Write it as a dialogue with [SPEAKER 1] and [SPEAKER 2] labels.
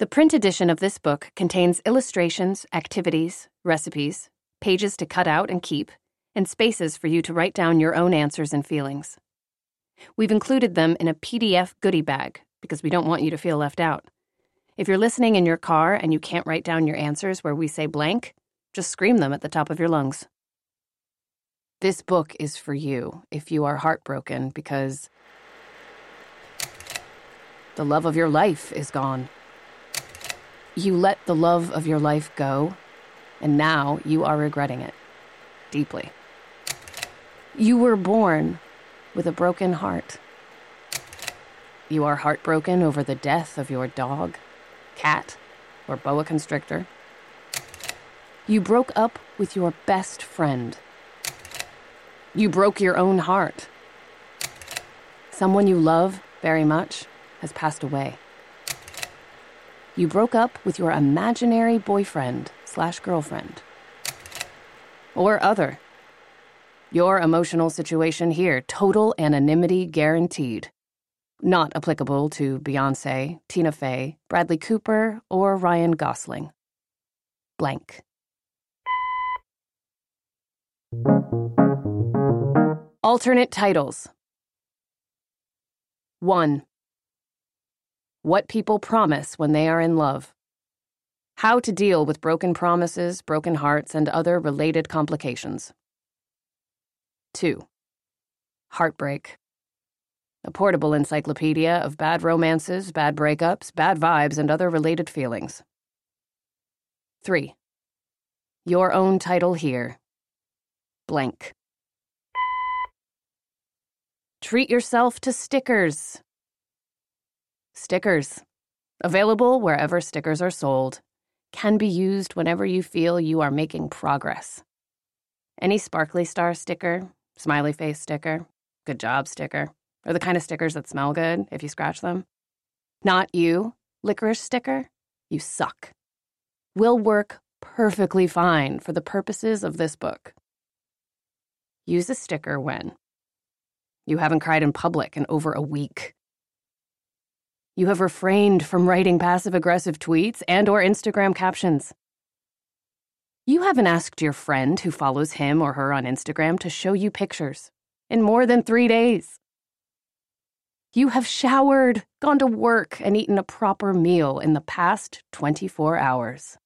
[SPEAKER 1] The print edition of this book contains illustrations, activities, recipes, pages to cut out and keep, and spaces for you to write down your own answers and feelings. We've included them in a PDF goodie bag because we don't want you to feel left out. If you're listening in your car and you can't write down your answers where we say blank, just scream them at the top of your lungs. This book is for you if you are heartbroken because the love of your life is gone. You let the love of your life go, and now you are regretting it deeply. You were born with a broken heart. You are heartbroken over the death of your dog, cat, or boa constrictor. You broke up with your best friend. You broke your own heart. Someone you love very much has passed away. You broke up with your imaginary boyfriend slash girlfriend. Or other. Your emotional situation here, total anonymity guaranteed. Not applicable to Beyonce, Tina Fey, Bradley Cooper, or Ryan Gosling. Blank. Alternate titles 1. What people promise when they are in love. How to deal with broken promises, broken hearts, and other related complications. 2. Heartbreak. A portable encyclopedia of bad romances, bad breakups, bad vibes, and other related feelings. 3. Your own title here. Blank. Treat yourself to stickers. Stickers. Available wherever stickers are sold. Can be used whenever you feel you are making progress. Any sparkly star sticker, smiley face sticker, good job sticker, or the kind of stickers that smell good if you scratch them. Not you, licorice sticker, you suck. Will work perfectly fine for the purposes of this book. Use a sticker when you haven't cried in public in over a week. You have refrained from writing passive aggressive tweets and or Instagram captions. You haven't asked your friend who follows him or her on Instagram to show you pictures in more than 3 days. You have showered, gone to work, and eaten a proper meal in the past 24 hours.